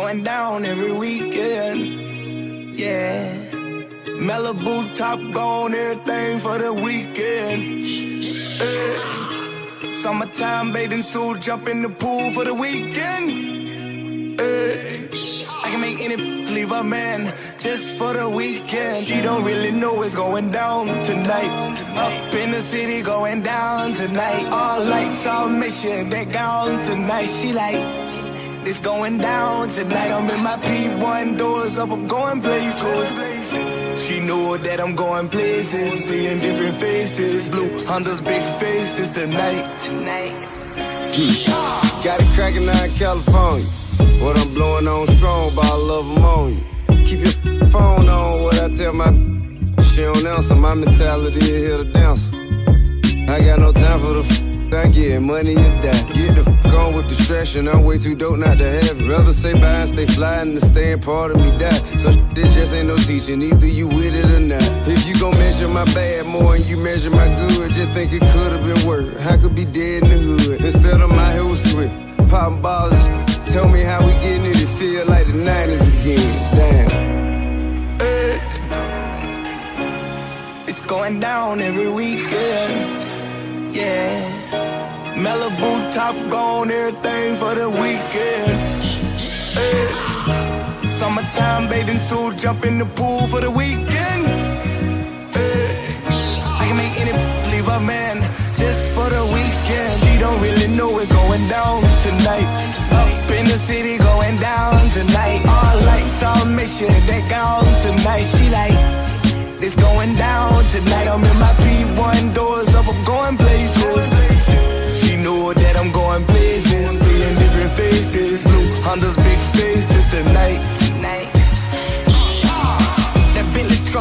going down every weekend. Yeah. Malibu top gone, everything for the weekend. Hey. Summertime bathing suit, jump in the pool for the weekend. Hey. I can make any leave a man just for the weekend. She don't really know what's going down tonight. Up in the city, going down tonight. All lights on mission, they gone tonight. She like. It's going down tonight. I'm in my P1 doors up, I'm going places. She know that I'm going places, seeing different faces. Blue Honda's big faces tonight. Tonight. Got it cracking out in California. What I'm blowing on strong, but I love them on you. Keep your phone on, what I tell my she don't answer. My mentality is here to dance. I got no time for the I get money and die. Get the f on with distraction. I'm way too dope not to have it. Rather say bye and stay fly and part of me die. Some shit just ain't no teaching. Either you with it or not. If you gon' measure my bad more and you measure my good, just think it could've been worse. I could be dead in the hood instead of my with sweat. Popping balls. Tell me how we getting it. It feel like the 90s again. Damn. Hey. It's going down every weekend. Yeah. Malibu top gone, everything for the weekend. Summertime bathing suit, jump in the pool for the weekend. I can make any leave a man just for the weekend. She don't really know what's going down tonight. Up in the city, going down tonight. All lights on mission, they gone tonight. She like. It's going down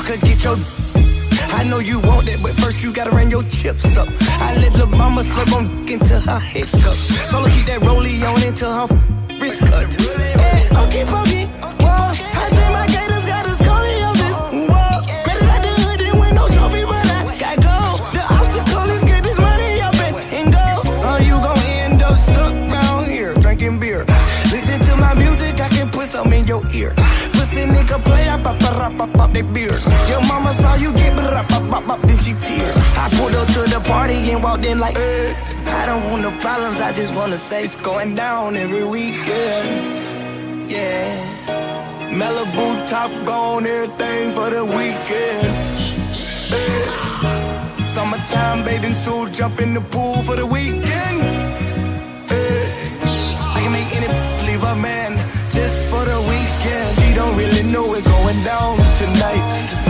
Bentley get your. I know you want that, but first you gotta run your chips up. I let the mama slurp on into her head cups. Told her keep that rollie on until her wrist cut. Hey, okay, pokey. Whoa, I Pussy nigga play, I pop, pop, pop, pop they beers. Your mama saw you get, but pop, pop, pop, then she tears. I pulled up to the party and walked in like, eh. I don't want no problems, I just wanna say it's going down every weekend. Yeah. Malibu top gone, everything for the weekend. Eh. Summertime bathing suit, jump in the pool for the weekend. Eh. I can make any leave a man really know what's going down tonight.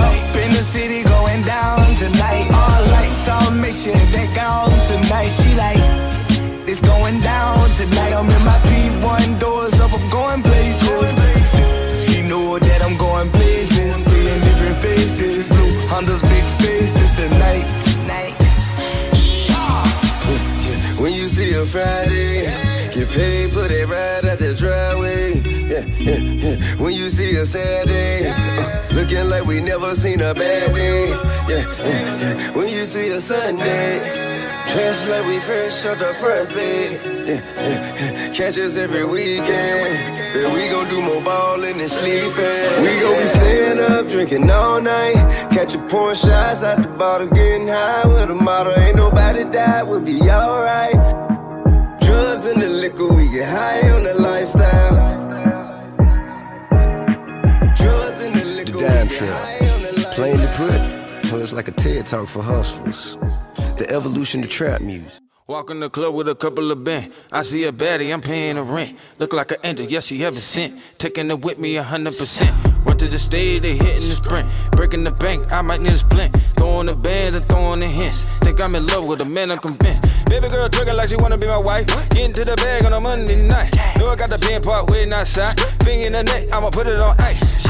Up in the city, going down tonight. All lights on mission, they gone tonight. She like, it's going down tonight. I'm in my P1 doors up, I'm going places. She know that I'm going places, seeing different faces. Blue Honda's big faces. Tonight. When you see a Friday, get paid, put it right When you see a Saturday, uh, looking like we never seen a bad day. Yeah. When you see a Sunday, dressed like we fresh out the front page. Yeah. Catch us every weekend. Yeah, we gon' do more ballin' and sleeping. We gon' be staying up, drinking all night. Catchin' pouring shots out the bottle, getting high with a model. Ain't nobody died, we'll be alright. Drugs and the liquor, we get high on the lifestyle. The The Dime Trap. the. Plainly put, well, it's like a TED talk for hustlers. The evolution of trap music. Walk in the club with a couple of bent. I see a baddie, I'm paying her rent. Look like an ender, yeah, she heaven sent. Taking it with me a hundred percent. Run to the stage, they hitting the sprint. Breaking the bank, I might need a splint. Throwing the band and throwing the hints. Think I'm in love with a man, I'm convinced. Baby girl twerking like she wanna be my wife. Getting to the bag on a Monday night. Know I got the pen part waiting outside. Finger in the neck, I'ma put it on ice.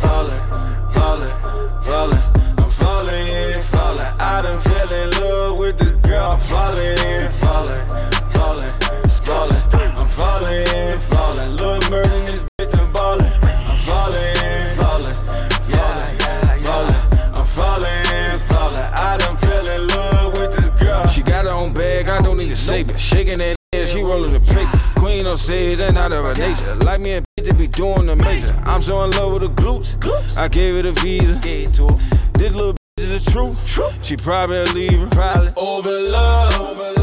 falling, falling, falling. I'm falling, falling. I done fell in love with this girl. I'm falling, falling, falling, falling. I'm falling, falling. Little murder this bitch, I'm balling. I'm falling, falling, falling, falling. I'm falling, falling. I done fell in love with this girl. She got her own bag, I don't need to save. Shaking that ass, she rolling the paper no shade and out of our nature. Like me and to be doing the major. I'm so in love with the glutes. glutes. I gave it a visa. Gave it to her. This little bitch is the truth. truth. She probably a leaver. Probably over love. Over love.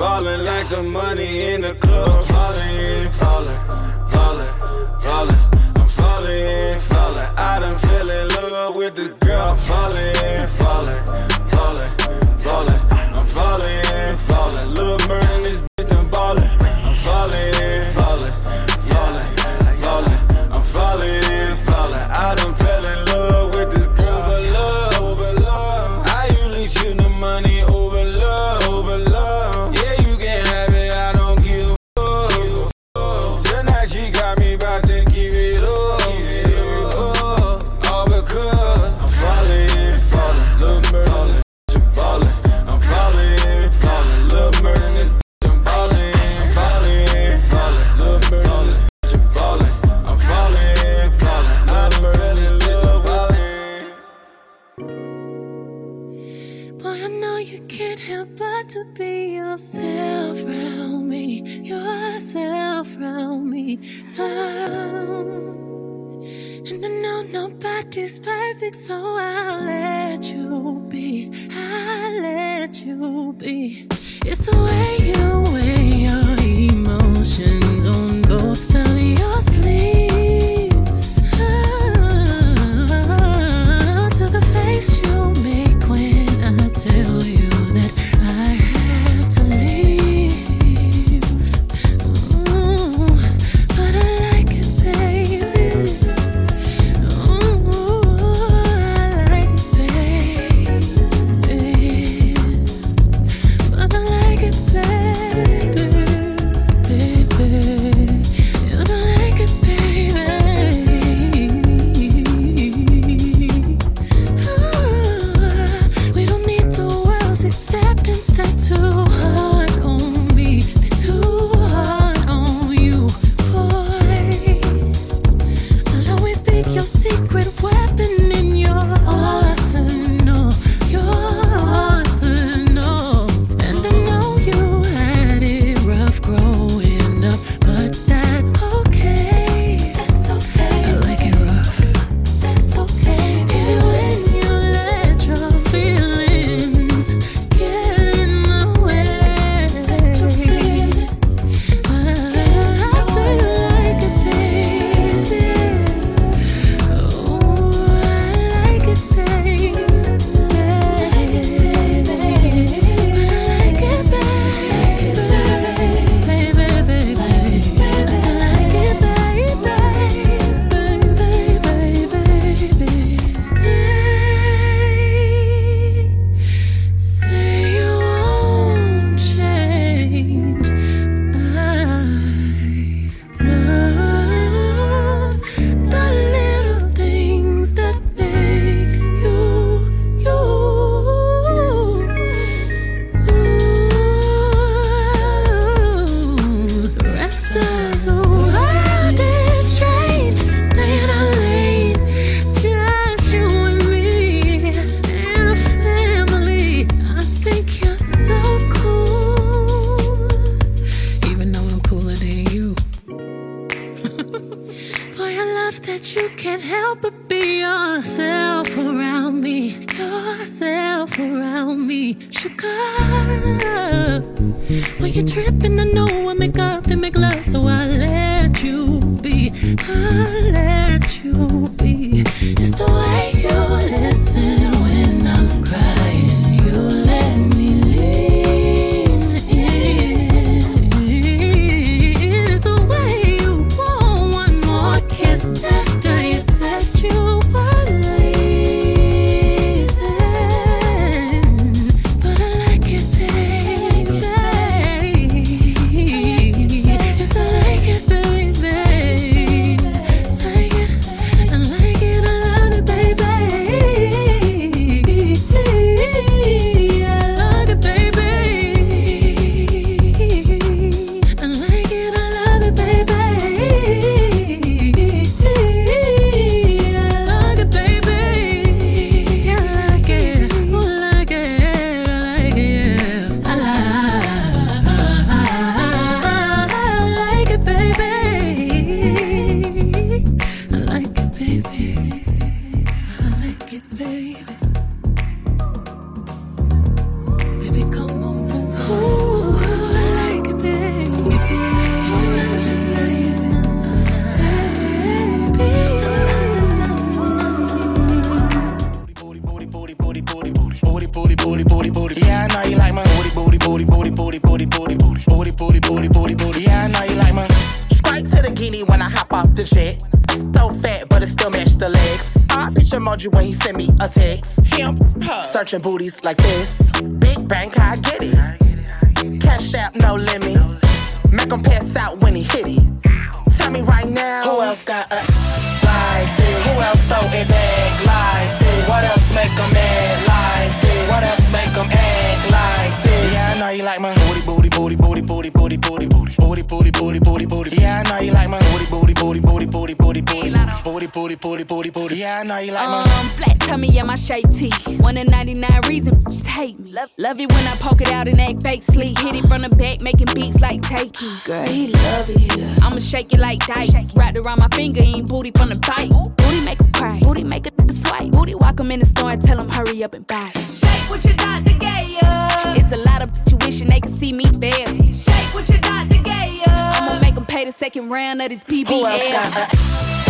Falling like the money in the club. so I'll let you be. I'll let you be. It's the way you weigh your emotions on. The jet. So fat, but it still match the legs. I picture emoji when he send me a text. Him, her, searching booties like this. Big bang, I get it. Cash app, no limit. Make him pass out when booty, booty, booty, booty, booty. Yeah, I know you like my. Um, flat tummy and my shake tee. One in 99 reason bitches hate me. Love, love it when I poke it out and act fake sleep. Hit it from the back, making beats like takey. Girl, he love it. I'ma shake it like dice. Wrapped around my finger, ain't booty from the bite. Booty make him cry. Booty make a nigga swipe. Booty walk him in the store and tell him hurry up and buy. Shake what your doctor gave ya. It's a lot of you wishing they could see me there. Shake what your doctor gave ya. The second round of this PBL. Who else got a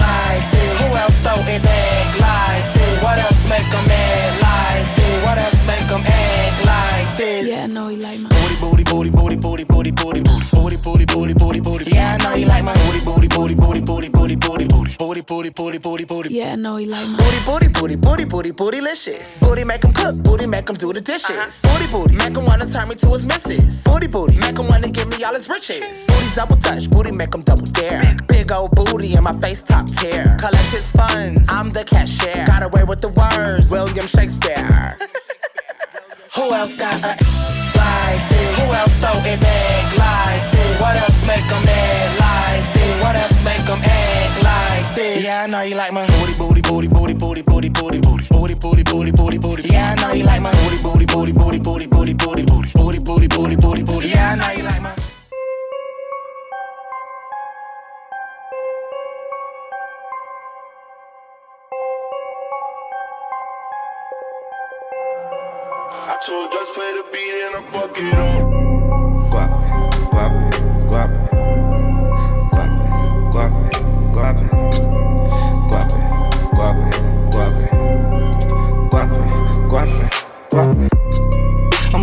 like this? Who else throw it back like this? What else make them mad like this? What else make them act like this? Yeah, I know he like my Booty, booty, booty, booty, booty, booty, booty, booty, booty, booty, booty, booty. Yeah, I know you like my booty, booty, booty, booty, booty, booty, booty, booty, booty, booty, booty, booty, booty. Yeah, I know he like my Booty, booty, booty, booty, booty, bootylicious. Booty make him cook, booty make him do the dishes. Booty, booty, make him wanna turn me to his missus. Booty, booty, make him wanna give me all his riches. Booty double touch, booty make him double dare. Big old booty in my face top tier. Collect his funds, I'm the cashier. Got away with the words, William Shakespeare. Who else got a like this? Who else throw it back like this? What else make them mad like this? What else make them act like this? Yeah, I know you like my booty, booty, booty, booty, booty, booty, booty, booty, booty, booty, booty, booty, booty. Yeah, I know you like my booty, booty, booty, booty, booty, booty, booty, booty, booty, booty, booty, booty, booty. Yeah, I know you like my. I told just play the beat and I fuck it up. I'm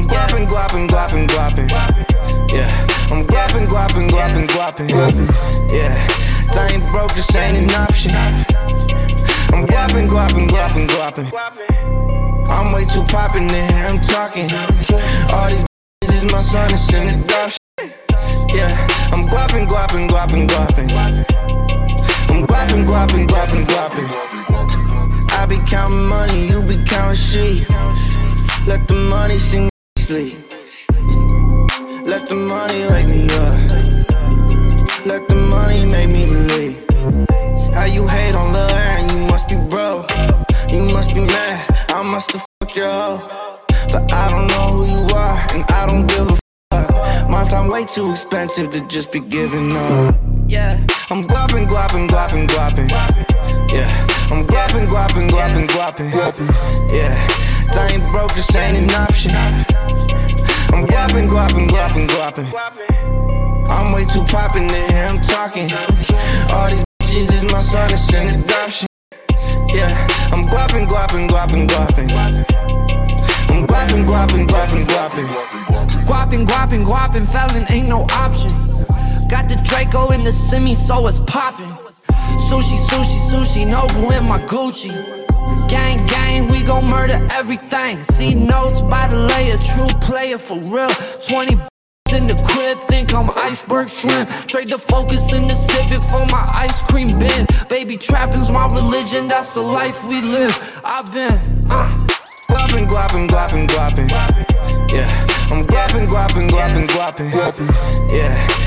guapping, guapping, guapping, guapping. Yeah, I'm guapping, guapping, guapping, guapping. Yeah, I ain't broke, this ain't an option. I'm guapping, guapping, guapping, guapping. I'm way too poppin' to hear him talking. All these is my son, it's in adoption. Yeah, I'm guapping, guapping, guapping, guapping. I'm guapping, guapping, guapping, guapping. Be counting money, you be counting sheep. Let the money sing sleep. Let the money wake me up. Let the money make me believe. How you hate on Lil Aaron, you must be broke. You must be mad, I must have fucked your hoe. But I don't know who you are, and I don't give a fuck. My time way too expensive to just be giving up. Yeah. I'm guapping, guapping, guapping, guapping. Yeah, I'm guapping, guapping, guapping, guapping. Yeah, I ain't broke, this ain't an option. I'm guapping, guapping, guapping, guapping. I'm way too poppin' to hear him talking. All these bitches is my son, it's an adoption. Yeah, I'm guapping, guapping, guapping, guapping. I'm guapping, guapping, guapping, guapping. Guapping, guapping, guapping, felon ain't no option. Got the Draco in the semi, so it's popping. Sushi, sushi, sushi, Noble in my Gucci. Gang, gang, we gon' murder everything. See notes by the layer, true player for real. 20 in the crib, think I'm iceberg slim. Trade the focus in the civic for my ice cream bin. Baby trapping's my religion, that's the life we live. I've been, uh. Guapping, guapping, guapping, guapping. Yeah, I'm guapping, guapping, guapping, guapping. Yeah,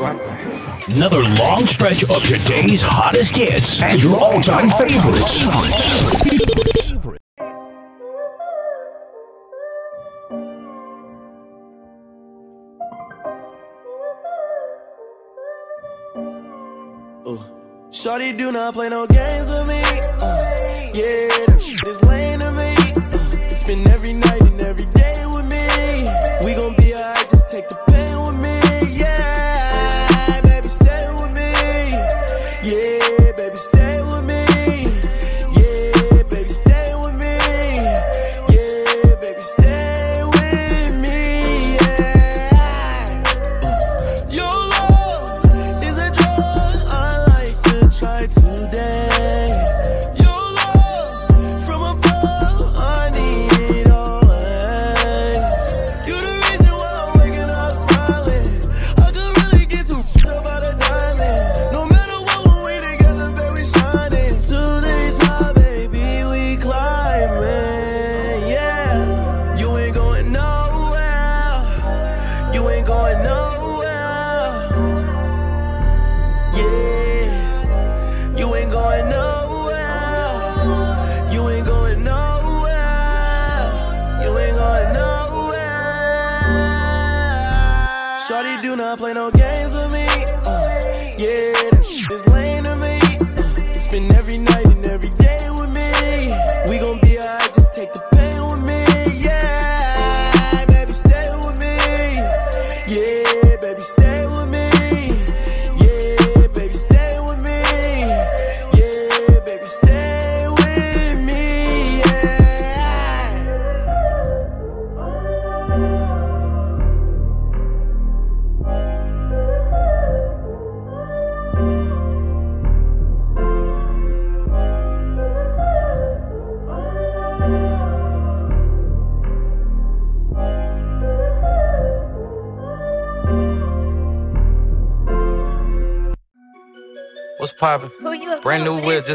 Another long stretch of today's hottest hits and your all-time favorites. Shorty, do not play no games with me. Uh, yeah, this lame.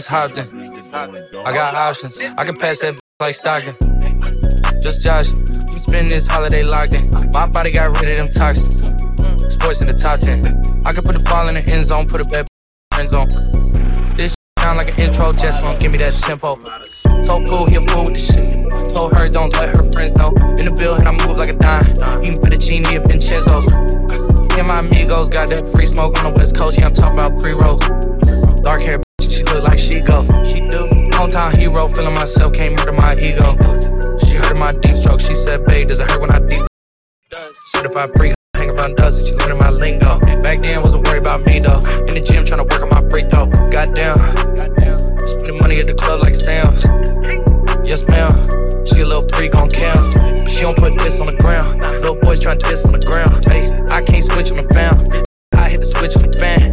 Just hopped in. I got options. I can pass that like Stockton. Just joshing. We spend this holiday locked in. My body got rid of them toxins. SportsCenter top 10. I can put the ball in the end zone, put a bad friend zone. This sound like an intro just don't give me that tempo. Told cool, he a fool with the shit. Told her don't let her friends know. In the building, I move like a dime. Even fettuccine at Vincenzo's. Yeah, my amigos got that free smoke on the west coast. Yeah, I'm talking about pre-rolls. Dark hair, she look like she go. She do. Hometown hero, feeling myself, can't murder my ego. She heard my deep stroke, she said, babe, does it hurt when I deep? Certified pre, hang around dust, she learning my lingo. Back then, wasn't worried about me though. In the gym, trying to work on my free throw. Goddamn. Spending money at the club like Sam's. Yes, ma'am. She a little freak on cam. But she don't put this on the ground. Little boys trying to diss on the ground. Hey, I can't switch on the fam. I hit the switch on the fan.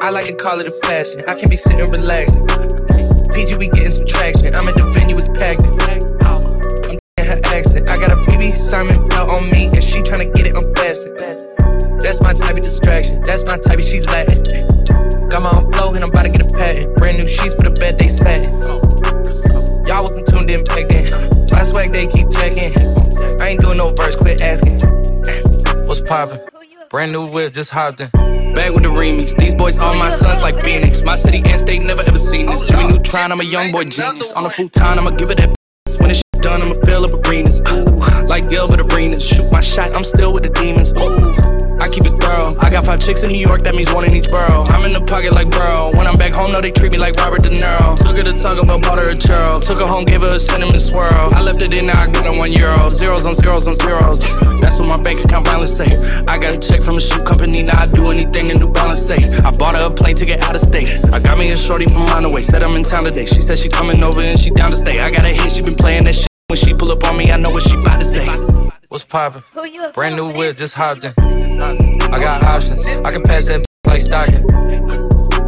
I like to call it a passion. I can be sitting relaxing. PG, we getting some traction. I'm at the venue, it's packed. I'm in her accent. I got a BB Simon belt on me, and she tryna get it unfastened. That's my type of distraction. That's my type of she Latin. Got my own flow, and I'm about to get a patent. Brand new sheets for the bed they satin. Y'all wasn't tuned in back then. My swag they keep checking. I ain't doing no verse, quit asking. What's poppin'? Brand new whip, just hopped in. Back with the remix. These boys all my sons like Phoenix. My city and state never ever seen this. Jimmy Neutron, I'm a young boy genius. On the futon, I'ma give it that. When this shit done, I'ma fill up arenas. Ooh, like Gilbert Arenas. Shoot my shot, I'm still with the demons. Ooh. I keep it thorough. I got five chicks in New York, that means one in each borough. I'm in the pocket like bro. When I'm back home, no, they treat me like Robert De Niro. Took her to Taco Bell, bought her a churro. Took her home, gave her a cinnamon swirl. I left it in, now I got her one euro. Zeros on zeros on zeros. That's what my bank account balance say. I got a check from a shoe company, now I do anything the New Balance say. I bought her a plane ticket out of state. I got me a shorty from Monterey, said I'm in town today. She said she coming over and she down to stay. I got a hit, she been playing that shit. When she pull up on me, I know what she about to say. What's poppin'? Brand new whip, just hopped in. I got options. I can pass that like Stockton.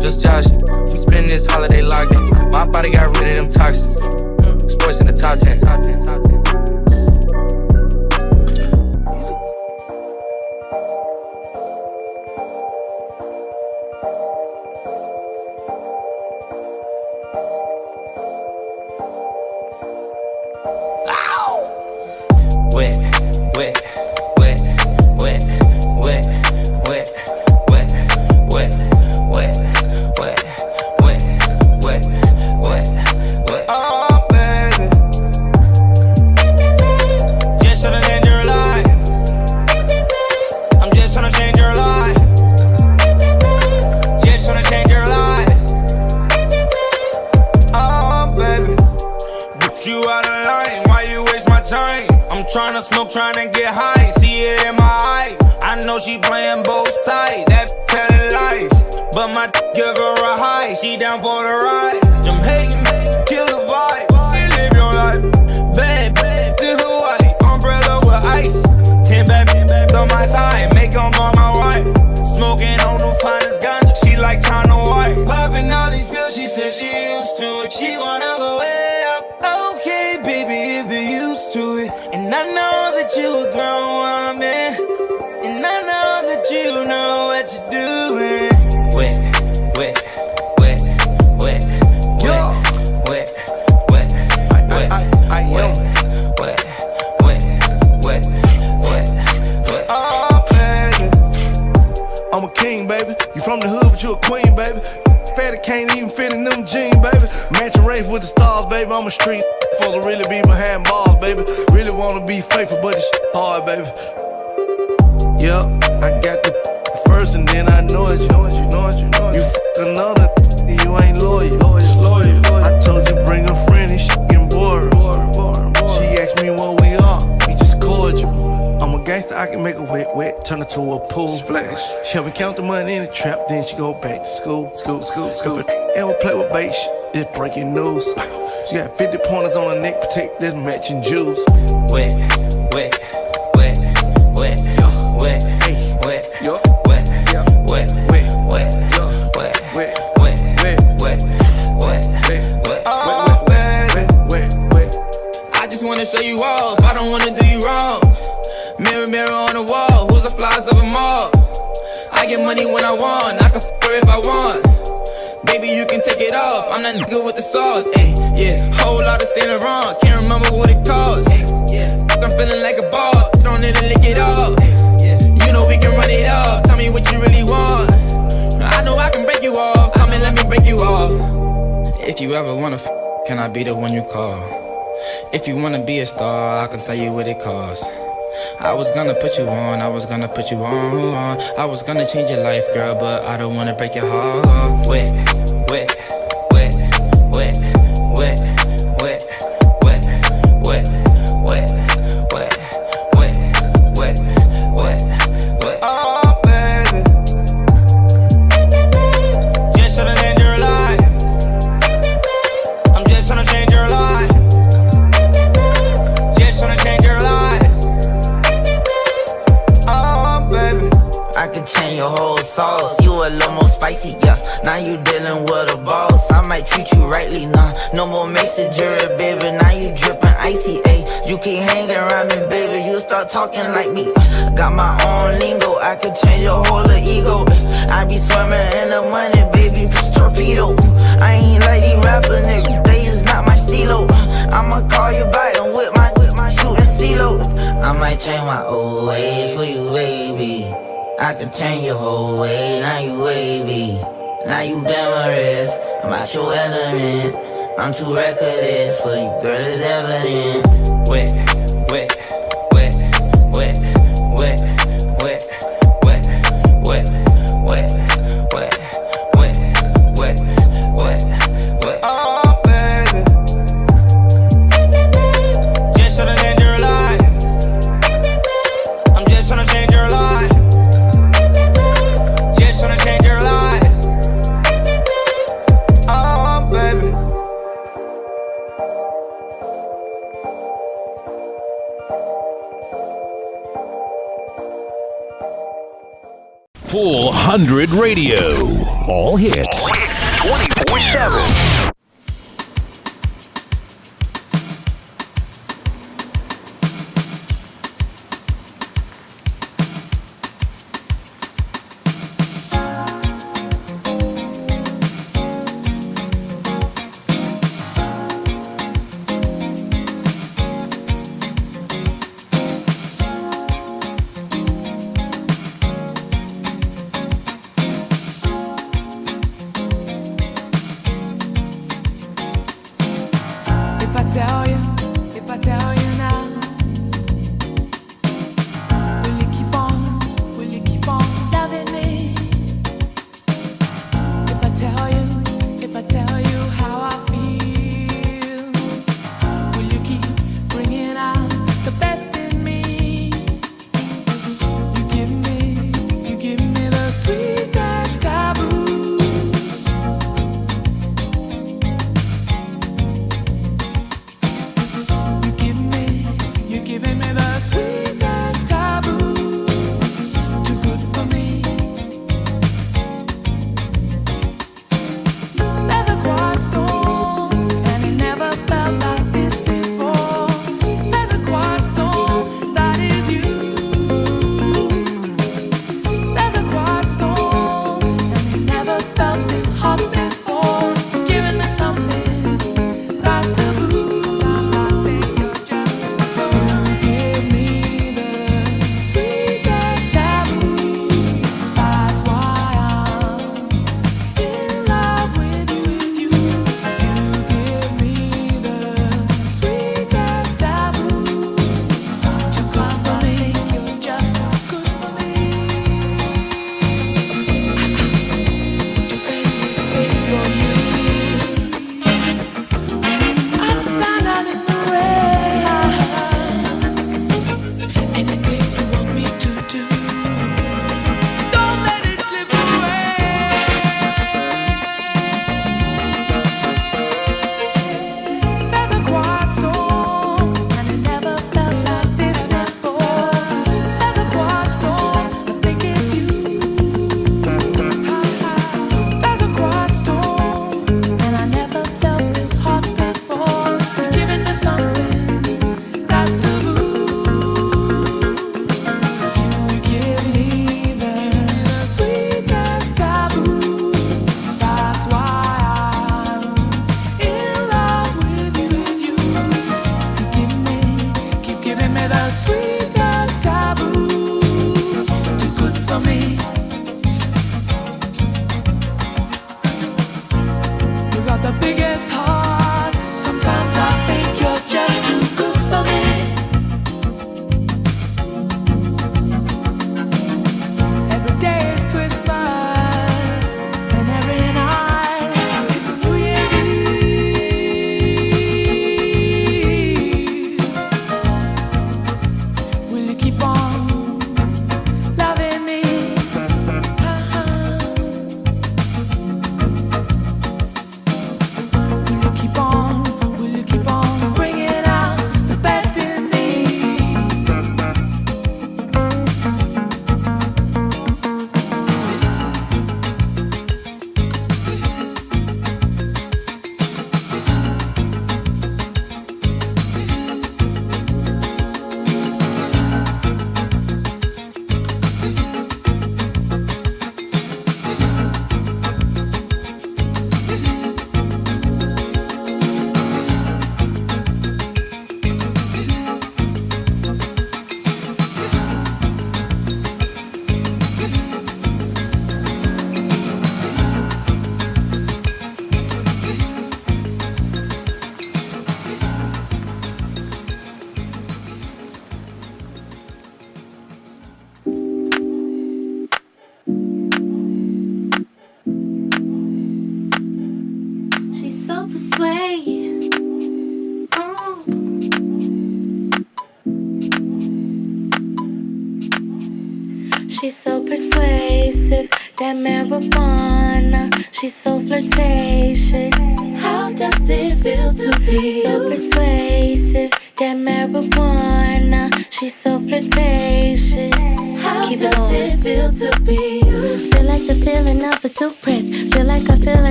Just joshing. We spend this holiday locked in. My body got rid of them toxins. SportsCenter top 10. Top 10, top 10. 喂。To get high. See it in my eye. I know she playing both sides. That telling lies. But my give her a high. She down for the ride. I'm hating, kill the vibe. Live your life. Bad, bad, this Hawaii. Umbrella with ice. Ten bad, bad on my side. Make them on my wife. Smoking on the finest ganja. She like China White. Popping all these pills. She said she used to. She wanna go way I'm a street supposed to really be behind bars, baby. Really wanna be faithful, but it's hard, baby. Yep, I got the first and then I know it. You know it, you know it, you know it. You f another, you ain't loyal. loyal, loyal. I told you bring a friend and she getting bored. She asked me what we are, we just cordial. I'm a gangster, I can make a wet, wet, turn it to a pool. Splash. She help me count the money in the trap, then she go back to school. School, school, school. If ever play with bait, it's breaking news. She got 50 pointers on her neck, protect this matching jewels. Wet, wet, that nigga with the sauce. Ayy, yeah. Whole lot of Saint Laurent. Can't remember what it costs. Yeah. I'm feeling like a ball. Don't need to lick it off. Yeah. You know we can run it up. Tell me what you really want. I know I can break you off. Come and let me break you off. If you ever wanna f, can I be the one you call? If you wanna be a star, I can tell you what it costs. I was gonna put you on, I was gonna put you on. I was gonna change your life, girl, but I don't wanna break your heart. Wet, wet, talking like me. Got my own lingo. I could change your whole ego. I be swimming in the money, baby. Torpedo. I ain't like these rappers, nigga. They is not my stilo. I'ma call you back and whip my, whip my shooting CeeLo. I might change my old ways for you, baby. I can change your whole way, now you wavy. Now you glamorous, I'm out your element. I'm too reckless for you, girl, it's evident.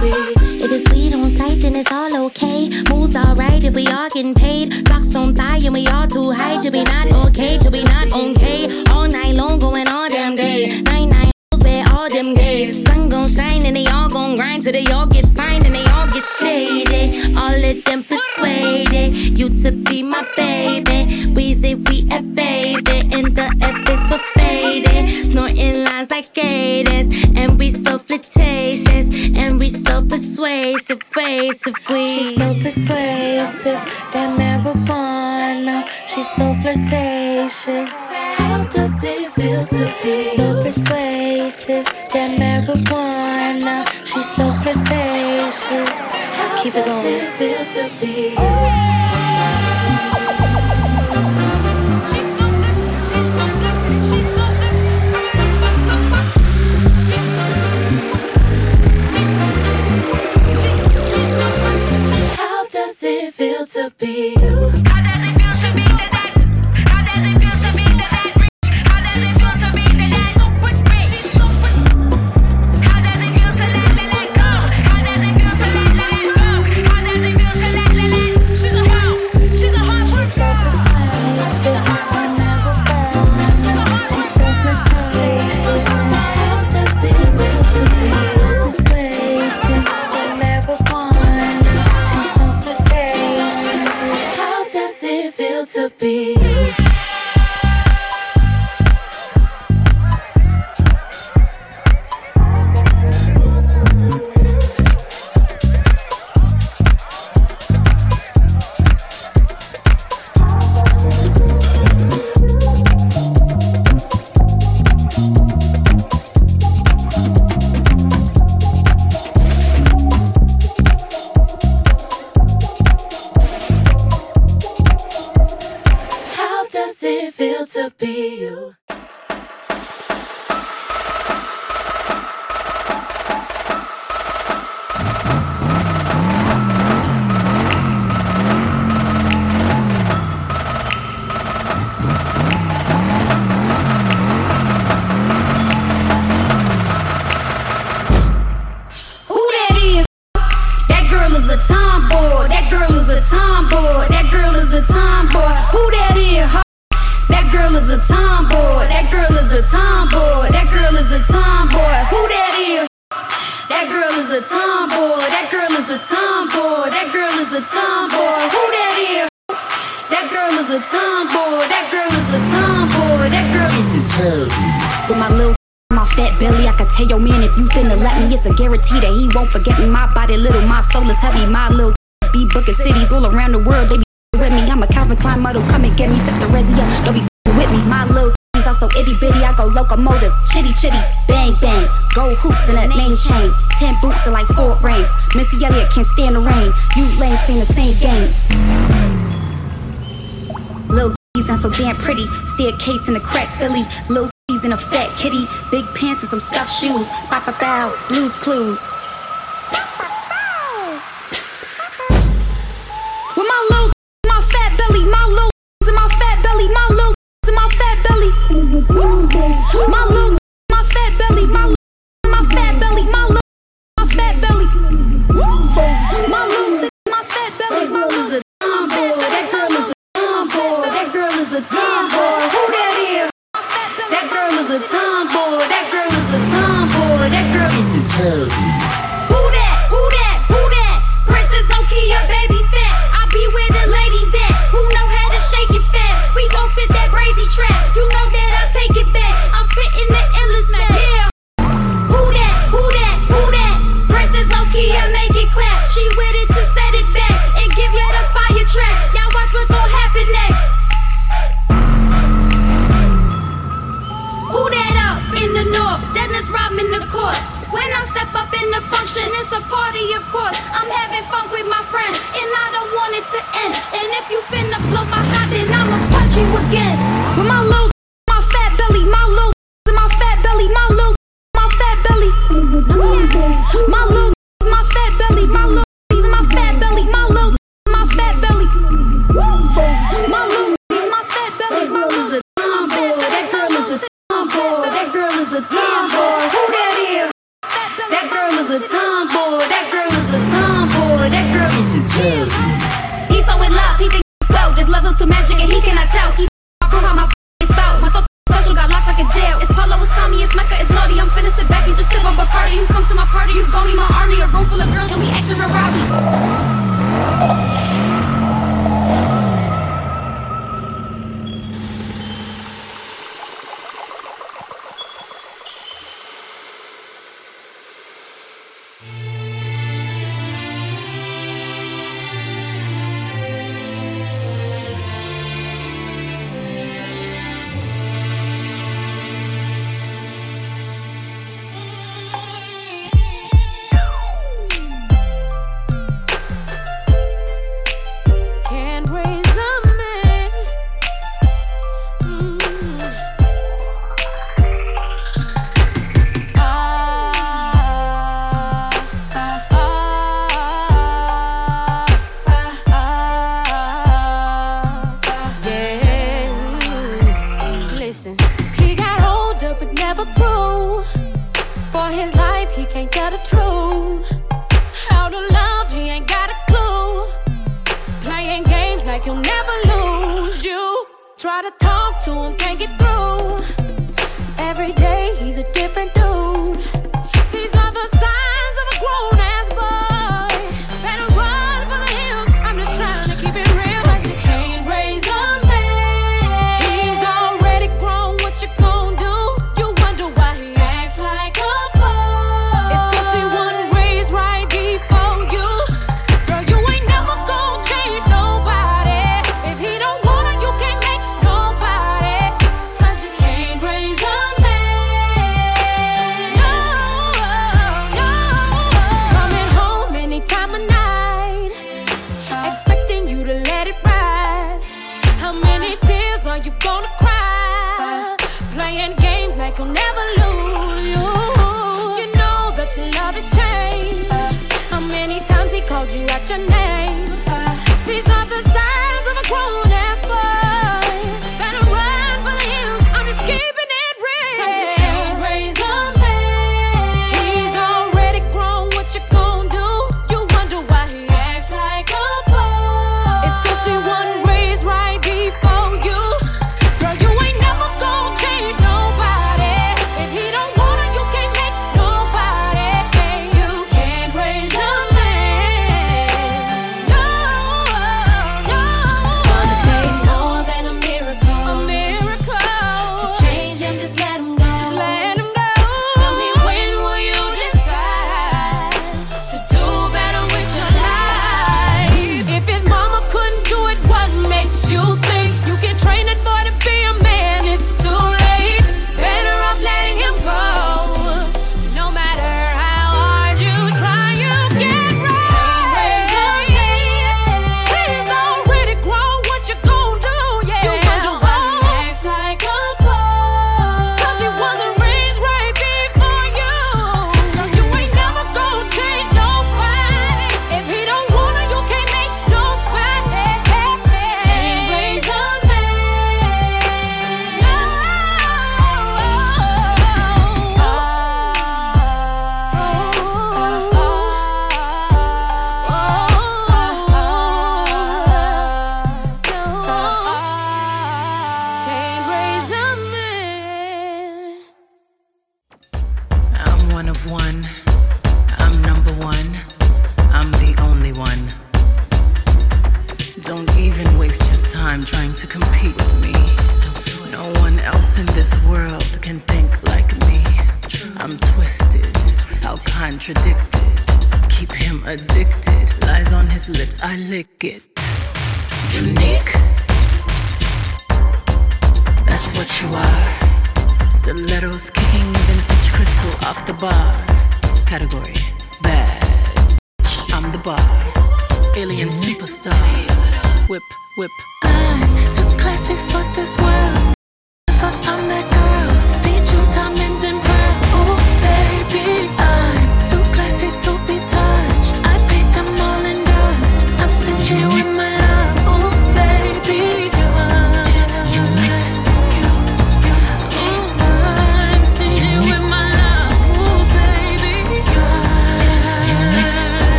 If it's weed on sight, then it's all okay. Moves alright if we all getting paid. Socks on thigh and we all too high to be not okay, to be not okay. All night long going all damn day. Nine nine all them days. Sun gon' shine and they all gon' grind till they all get fined and they all get shaded. All of them persuaded you to be my baby. Weezy, we a baby, and the F is for faded. Snorting flirtatious and we so persuasive, persuasive. We she's so persuasive, that marijuana. She's so flirtatious. How does it feel to be so persuasive? That marijuana. She's so flirtatious. How Keep does it going. It feel to be oh. does it feel to be you? shoes, pop about, Lose clues. what you are. Stilettos kicking vintage crystal off the bar. Category bad. I'm the bar. Alien mm-hmm. superstar. Whip, whip. I'm too classy for this world. I'm that girl. Beat you, time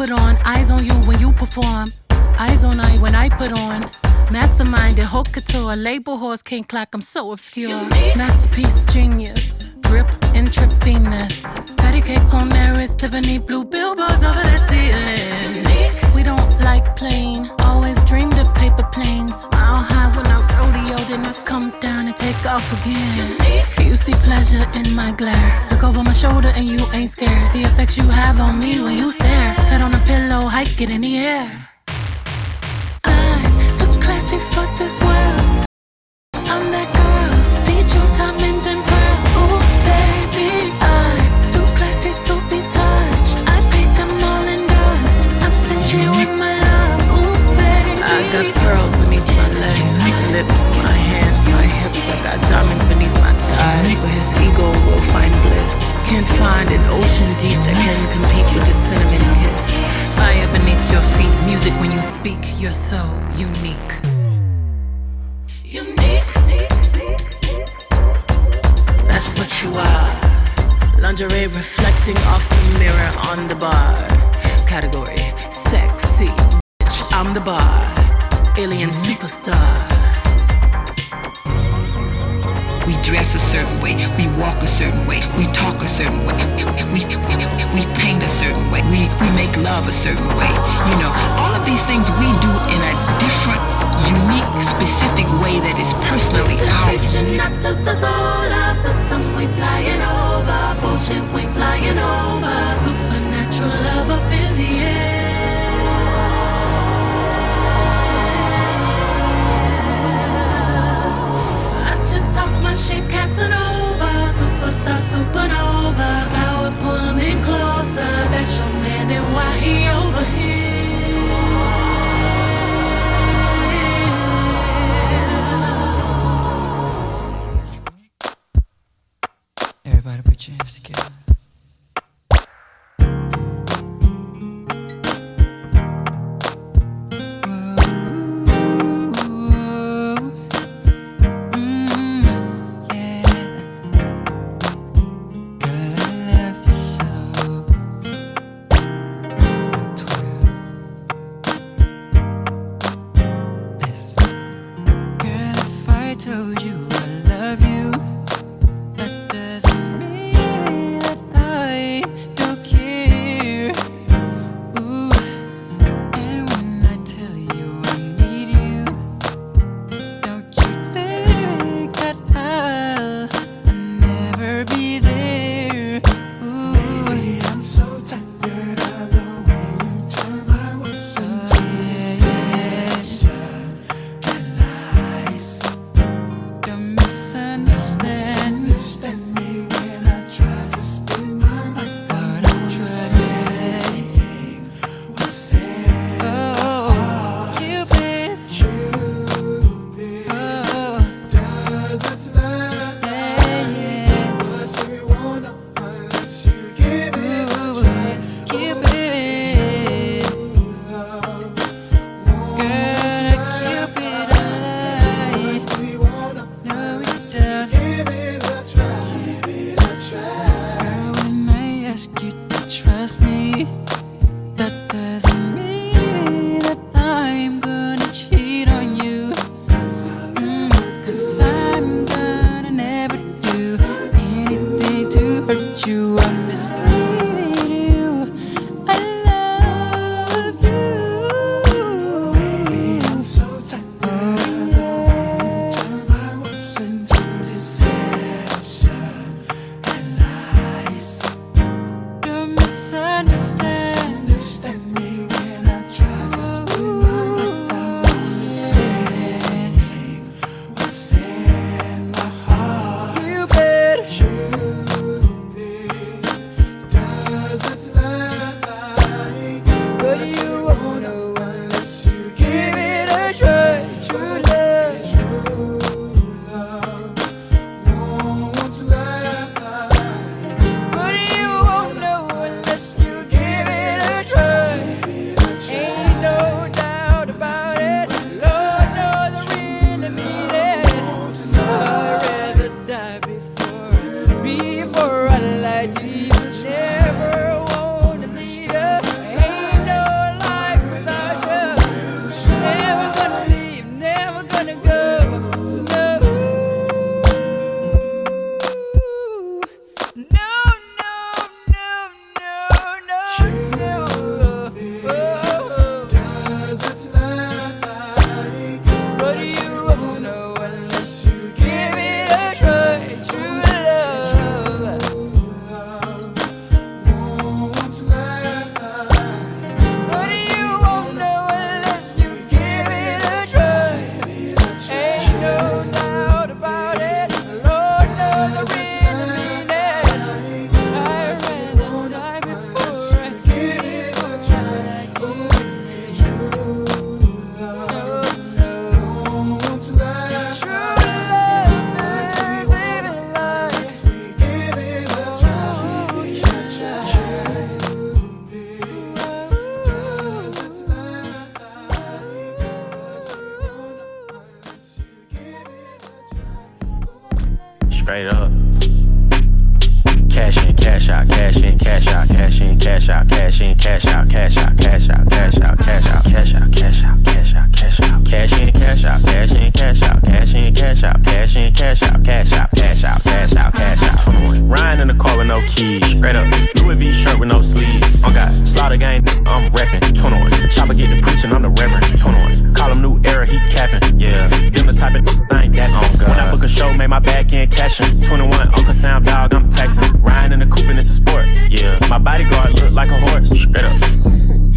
put on. Eyes on you when you perform. Eyes on I when I put on. Mastermind and haute couture. Label horse king clock. I'm so obscure. Masterpiece genius. Drip intravenous. Patty cake on there is Tiffany blue billboards over the ceiling. We don't like plain. Always dreamed of paper planes. Mile high when I rodeo, then I come down and take off again. You see pleasure in my glare. Look over my shoulder and you ain't scared. The effects you have on me when you stare. Head on a pillow, hike it in the air. I'm too classy for this world. Got diamonds beneath my thighs, where his ego will find bliss. Can't find an ocean deep that can compete with a cinnamon kiss. Fire beneath your feet, music when you speak. You're so unique. Unique. That's what you are. Lingerie reflecting off the mirror on the bar. Category sexy. Bitch, I'm the bar. Alien superstar. We dress a certain way, we walk a certain way, we talk a certain way, we, we paint a certain way, we, we make love a certain way. You know, all of these things we do in a different, unique, specific way that is personally ours. reaching out to the solar system. We flying over. Bullshit, we flying over. Supernatural love up in the air. My shit, Casanova. Superstar, supernova. Power pull him in closer. That's your man, then why he over Everybody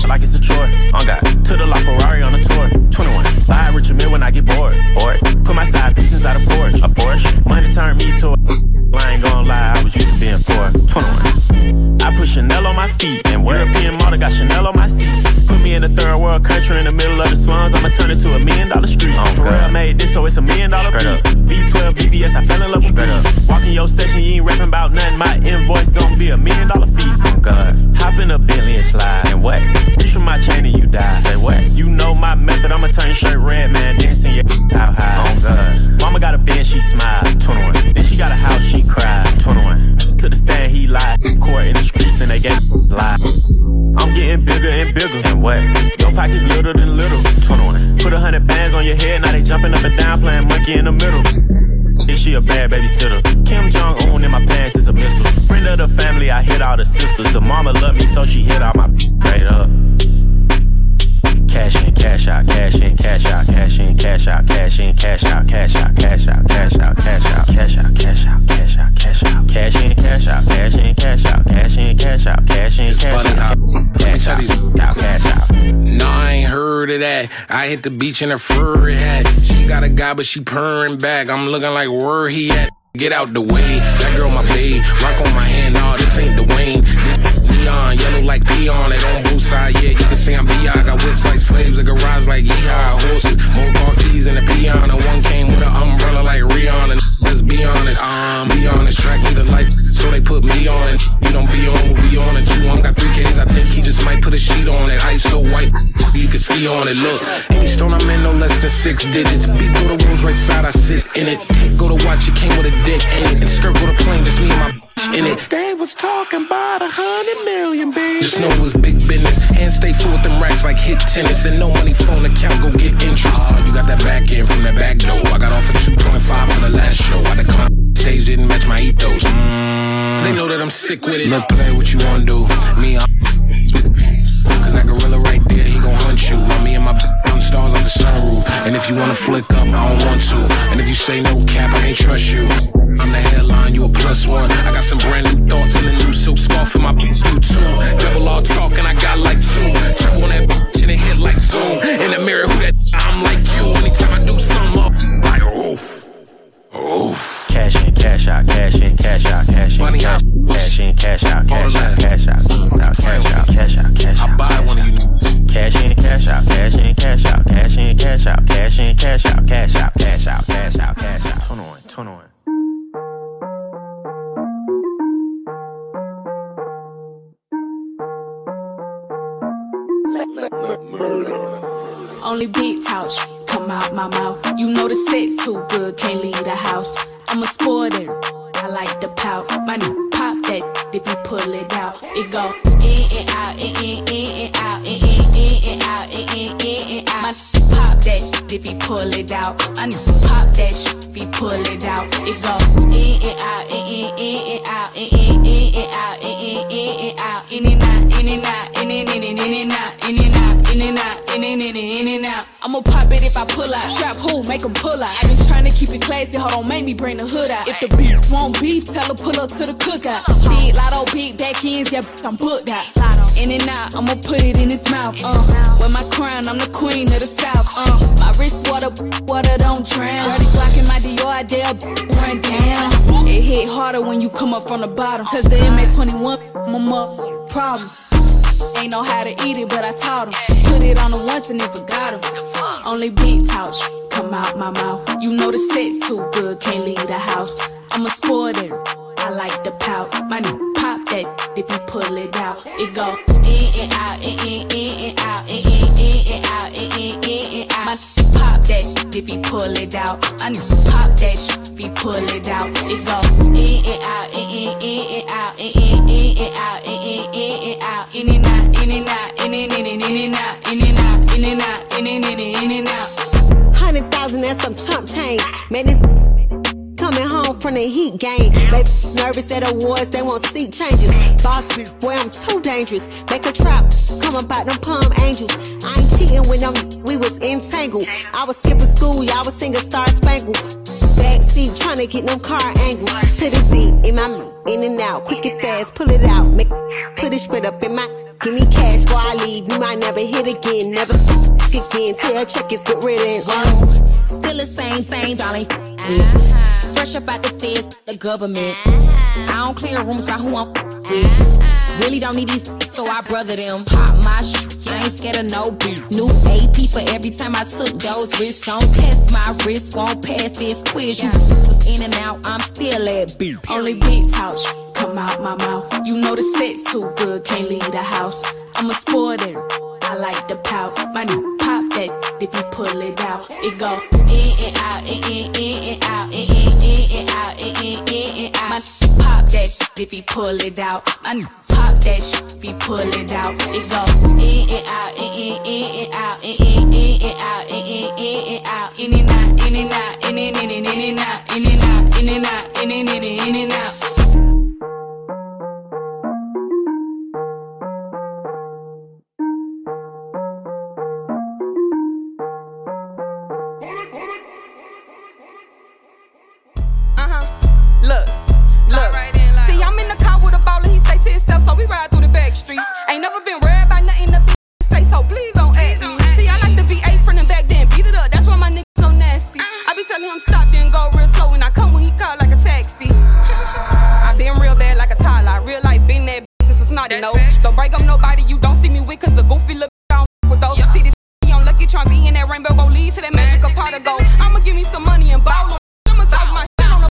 Like it's a chore. On God. To the La Ferrari on a tour. 21. Buy Richard Mille when I get bored. Middle of the slums. I'ma turn it to a million dollar street. Oh, For real, I made this, so it's a million dollar beat. V12 BBS, I fell in love with beat. Walk in your session, you ain't rapping about nothing. My invoice gon' be a million dollar fee. Oh God. Hop in a Bentley and slide. And what? Reach for my chain and you die. Say what? You know my method, I'ma turn your shirt red, man. Dancing your top high. Oh God. Mama got a bed, she smile. 21. Then she got a house, she cried. 21. To the stand, he lied. Court in the streets and they gave lie. I'm getting bigger and bigger. And what? Pockets little than little. 21. Put a hundred bands on your head, now they jumping up and down, playing monkey in the middle. Is she a bad babysitter? Kim Jong Un in my pants is a missile. Friend of the family, I hit all the sisters. The mama loved me, so she hit all my straight up. Cash out, cash in, cash out, cash in, cash out, cash in, cash out, cash out, cash out, cash out, cash out, cash out, cash out, cash out, cash out, cash in, cash out, cash in, cash out, cash in, cash out, cash in, cash out, cash out, cash out. No, I ain't heard of that. I hit the beach in a furry hat. She got a guy, but she purring back. I'm looking like where he at. Get out the way. That girl my babe. Rock on my hand. Nah, this ain't Dwayne. Neon, yellow like peon. It on both sides. Yeah, you can say I'm B.I. Got whips like slaves. A garage like yeehaw. Horses, more car keys in the peon. And one came with an umbrella like Rihanna. Let's be honest. Um, be honest. Track life. So they put me on it. You don't be on what we on it. Two, I'm got three Ks. I think he just might put a sheet on it. Ice so white, you can ski on it. Look, any stone I'm in, no less than six digits. Beat go the Rolls right side, I sit in it. Go to watch, it came with a dick in it. And skirt go to plane, just me and my bitch in it. They was talking about a hundred million, baby. Just know it was big business. And stay full with them racks like hit tennis. And no money phone account, go get interest. Oh, you got that back end from that back door. I got off at 2.5 for the last show. I declined. Stage didn't match my ethos. Mm, they know that I'm sick with it. Look, play what you wanna do. Me, I'm Cause that gorilla right there, he you. Me and my on stars off the sunroof. And if you wanna flick up, I don't want to. And if you say no cap, I can't trust you. I'm the headline, you a plus one. I got some brand new thoughts and a new silk scarf in my you too. Double all talk and I got like two. Trap on that bitch and it hit like zoom. In the mirror, who that? I'm like you. Anytime I do something up, like oof, oof. Cash in, cash out, cash in, cash out, cash in, cash, cash in, cash out, cash out, cash out, cash out, cash out, cash out, cash out. I buy one of you. Cash in, cash out, cash in, cash out, cash in, cash out, cash in, cash out, cash out, cash out, cash out, cash out. Turn on, turn on. Only big touch come out my mouth. You know the sex too good, can't leave the house. I'm a sporter. I like the pout. My pop that if you pull it out. It go in and out, in in in and out, in in in and out, in in in and out. My pop that if you pull it out. My n- pop that if you pull it out. It go in and out, in in and out, in in in and out, in in in and out, in and out, in and out, in and in and in and out, in and out, in and in and in and in and out. I'ma pop it if I pull out. Trap who, make 'em pull out. I been trying to keep it classy, hold on, make me bring the hood out. If the beef want beef, tell her pull up to the cookout. Big lotto, big back ends, yeah, I'm booked out. In and out, I'ma put it in his mouth. Uh, with my crown, I'm the queen of the south. Uh, my wrist water, water don't drown. Dirty Glock in my Dior, I dare run down. It hit harder when you come up from the bottom. Touch the MA21, I'm up. Problem. Ain't know how to eat it, but I taught him. Put it on the once and then forgot him. Only big touch come out my mouth. You know the sex too good, can't leave the house. I'm a sporter. I like the pout. My n- pop that if you pull it out. It go in and out, in in in and out, in in in and out, in in in and out. My pop that if you pull it out. My n- pop that if you pull it out. It go in and out, in in in and out, in in in and out, in in in, in, and out, in and out, in and out, in in and in and out, in and out, in and out, in in and in and out. Hundred thousand and some chump change. Man, this coming home from the heat game. Baby, nervous at awards, they won't see changes. Boss, boy, I'm too dangerous. Make a trap, come about them palm angels. I ain't cheating when them, we was entangled. I was skipping school, y'all was singing Star Spangled. Backseat, trying to get them car angles. To the deep, in my, in and out, quick and fast, pull it out. Make, put it spit up in my, give me cash before I leave. You might never hit again, never again. Tell check is good riddance. Still the same, same darling. with. Fresh up out the feds, the government. I don't clear rooms by who I'm with. Really don't need these, so I brother them. Pop my shit. I ain't scared of no beat. New AP for every time I took those risks. Don't pass my wrist, won't pass this quiz. You was in and out, I'm still at beat. Only big talk come out my mouth. You know the sex too good, can't leave the house. I'm a sporter, I like the pout. My n- pop that if you pull it out. It go in and out, in in in and out, in in if he pull it out. N- pop that sh- if he pull it out. It go in and out, in in in and out, in in in and out, in and out, in and out, in and out, and in and in and out, in and out, in and out, so we ride through the back streets. Ain't never been worried about nothing the bitch say, so please don't ask me. See, I like to be A front and back, then beat it up. That's why my nigga so nasty. I be telling him stop, then go real slow, and I come when he call like a taxi. I been real bad like a Tyler, real life been that bitch since a snotty nose. Don't break up nobody you don't see me with, cause a goofy little bitch I don't f- with those. See this on lucky charm, be in that rainbow, gon' lead to that magical pot of gold. I'ma give me some money and ball on. I'ma talk my shit on the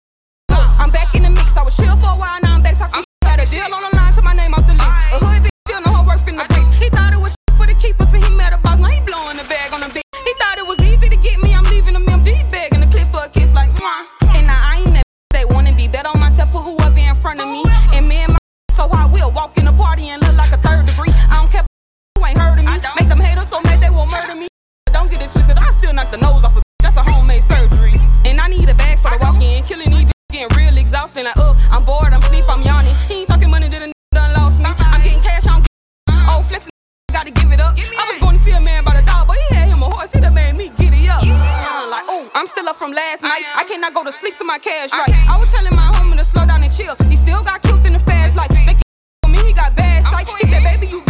I'm back in the mix. I was chill for a while, now I'm back talking shit. Got a deal on the line to my name off the list. A hood bitch feeling her worth in the bricks. He thought it was for the keeper till he met a boss. Now he blowing the bag on the bitch. He thought it was easy to get me. I'm leaving him empty bag in the clip for a kiss like mwah. And now I ain't that they wanna be bet on myself, put whoever in front of me. And me and my so I will walk in the party and look like a third degree. I don't care who ain't heard of me. Make them haters so mad they will murder me. Don't get it twisted, I still knock the nose off a that's a homemade surgery. And I need a bag for the walk in, killing these getting real exhausting. Like, uh, I'm bored, I'm sleep, I'm yawning. He ain't talking money, did a done lost me. I'm getting cash, I don't get Oh, flexing, gotta give it up. I was going to see a man by the dog, but he had him a horse, he done made me get it up. Uh, like, oh, I'm still up from last night. I cannot go to sleep till my cash right. I was telling my homie to slow down and chill. He still got killed in the fast life. They for me, he got bad sight. He said, baby, you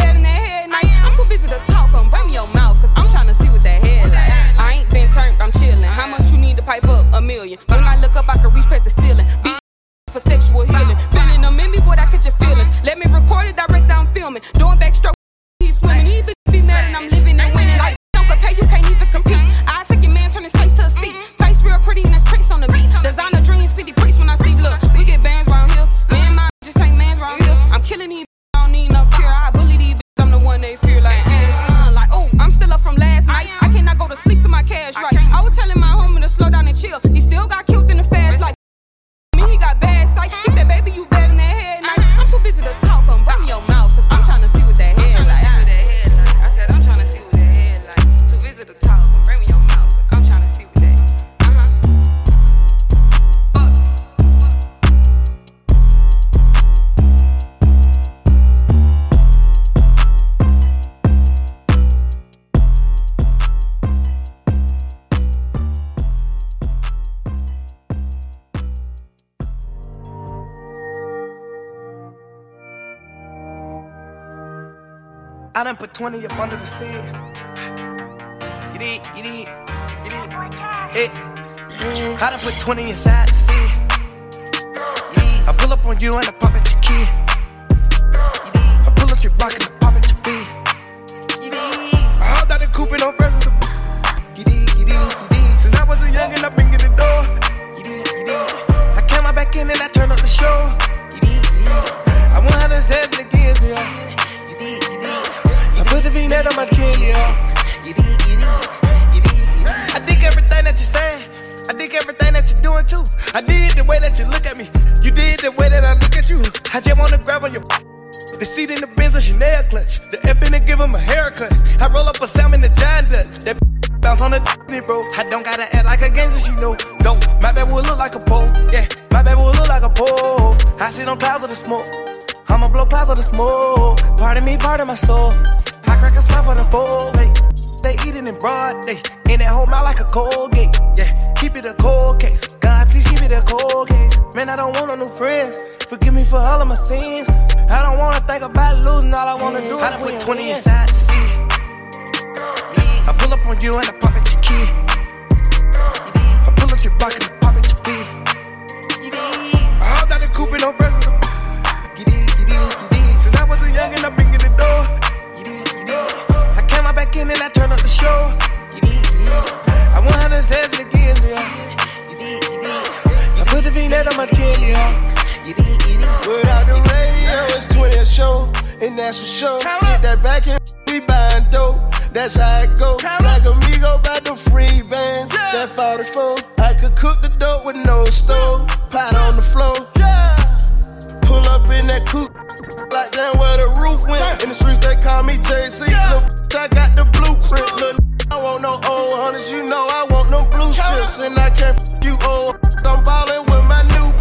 down. Doing backstroke, 20 up under the seat. You did, you did, you did. It. I done put 20 inside the did. I pull up on you and I pop at your did. I pull up your block and I pop at your beat. I hopped out the coupe and did, you did. Since I was a youngin', I've been getting the door. I came out back in and I turned up the show. I want how to say My. I dig everything that you're saying. I think everything that you're doing too. I did the way that you look at me. You did the way that I look at you. I just wanna grab on your The seat in the Benz a Chanel clutch. The F in it give him a haircut. I roll up a salmon the John Dutch. That bounce on the d- bro. I don't gotta act like a gangster, she know. Dope. My bad will look like a pole. Yeah, my bad will look like a pole. I sit on clouds of the smoke. I'ma blow clouds of the smoke. Part of me, part of my soul. I crack a smile for the fold. Hey. They eating in broad day. In that whole mouth like a cold gate. Yeah, keep it a cold case. God, please keep it a cold case. Man, I don't want no new friends. Forgive me for all of my sins. I don't wanna think about losing. All I wanna do is put 20 inside the seat. I pull up on you and I pop at your key. I pull up your pocket and I pop at your beat. I hopped out the coupe in no presents. In and I turned up the show. I want her to say it again, yeah. I put the V-net on my chin, yeah. Without the radio, it's 20 a show, and that's for sure. Get that back and we buying dope. That's how it go. Like amigo about the free band. That 44. I could cook the dope with no stove. Pot on the floor. Pull up in that coupe. Like down where the roof went. In the streets, they call me JC. Look, I got the blueprint. Look, I want no old hunters. You know I want no blue strips. And I can't f you old. I'm ballin' with my new.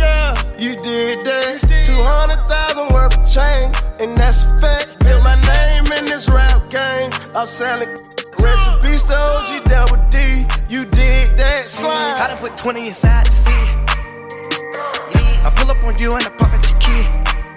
Yeah, you did that. 200,000 worth of change, and that's a fact. Built my name in this rap game. I'm selling recipes to OG Double D. You did that slime. I done put 20 inside the seat. I pull up on you and I pop at your key.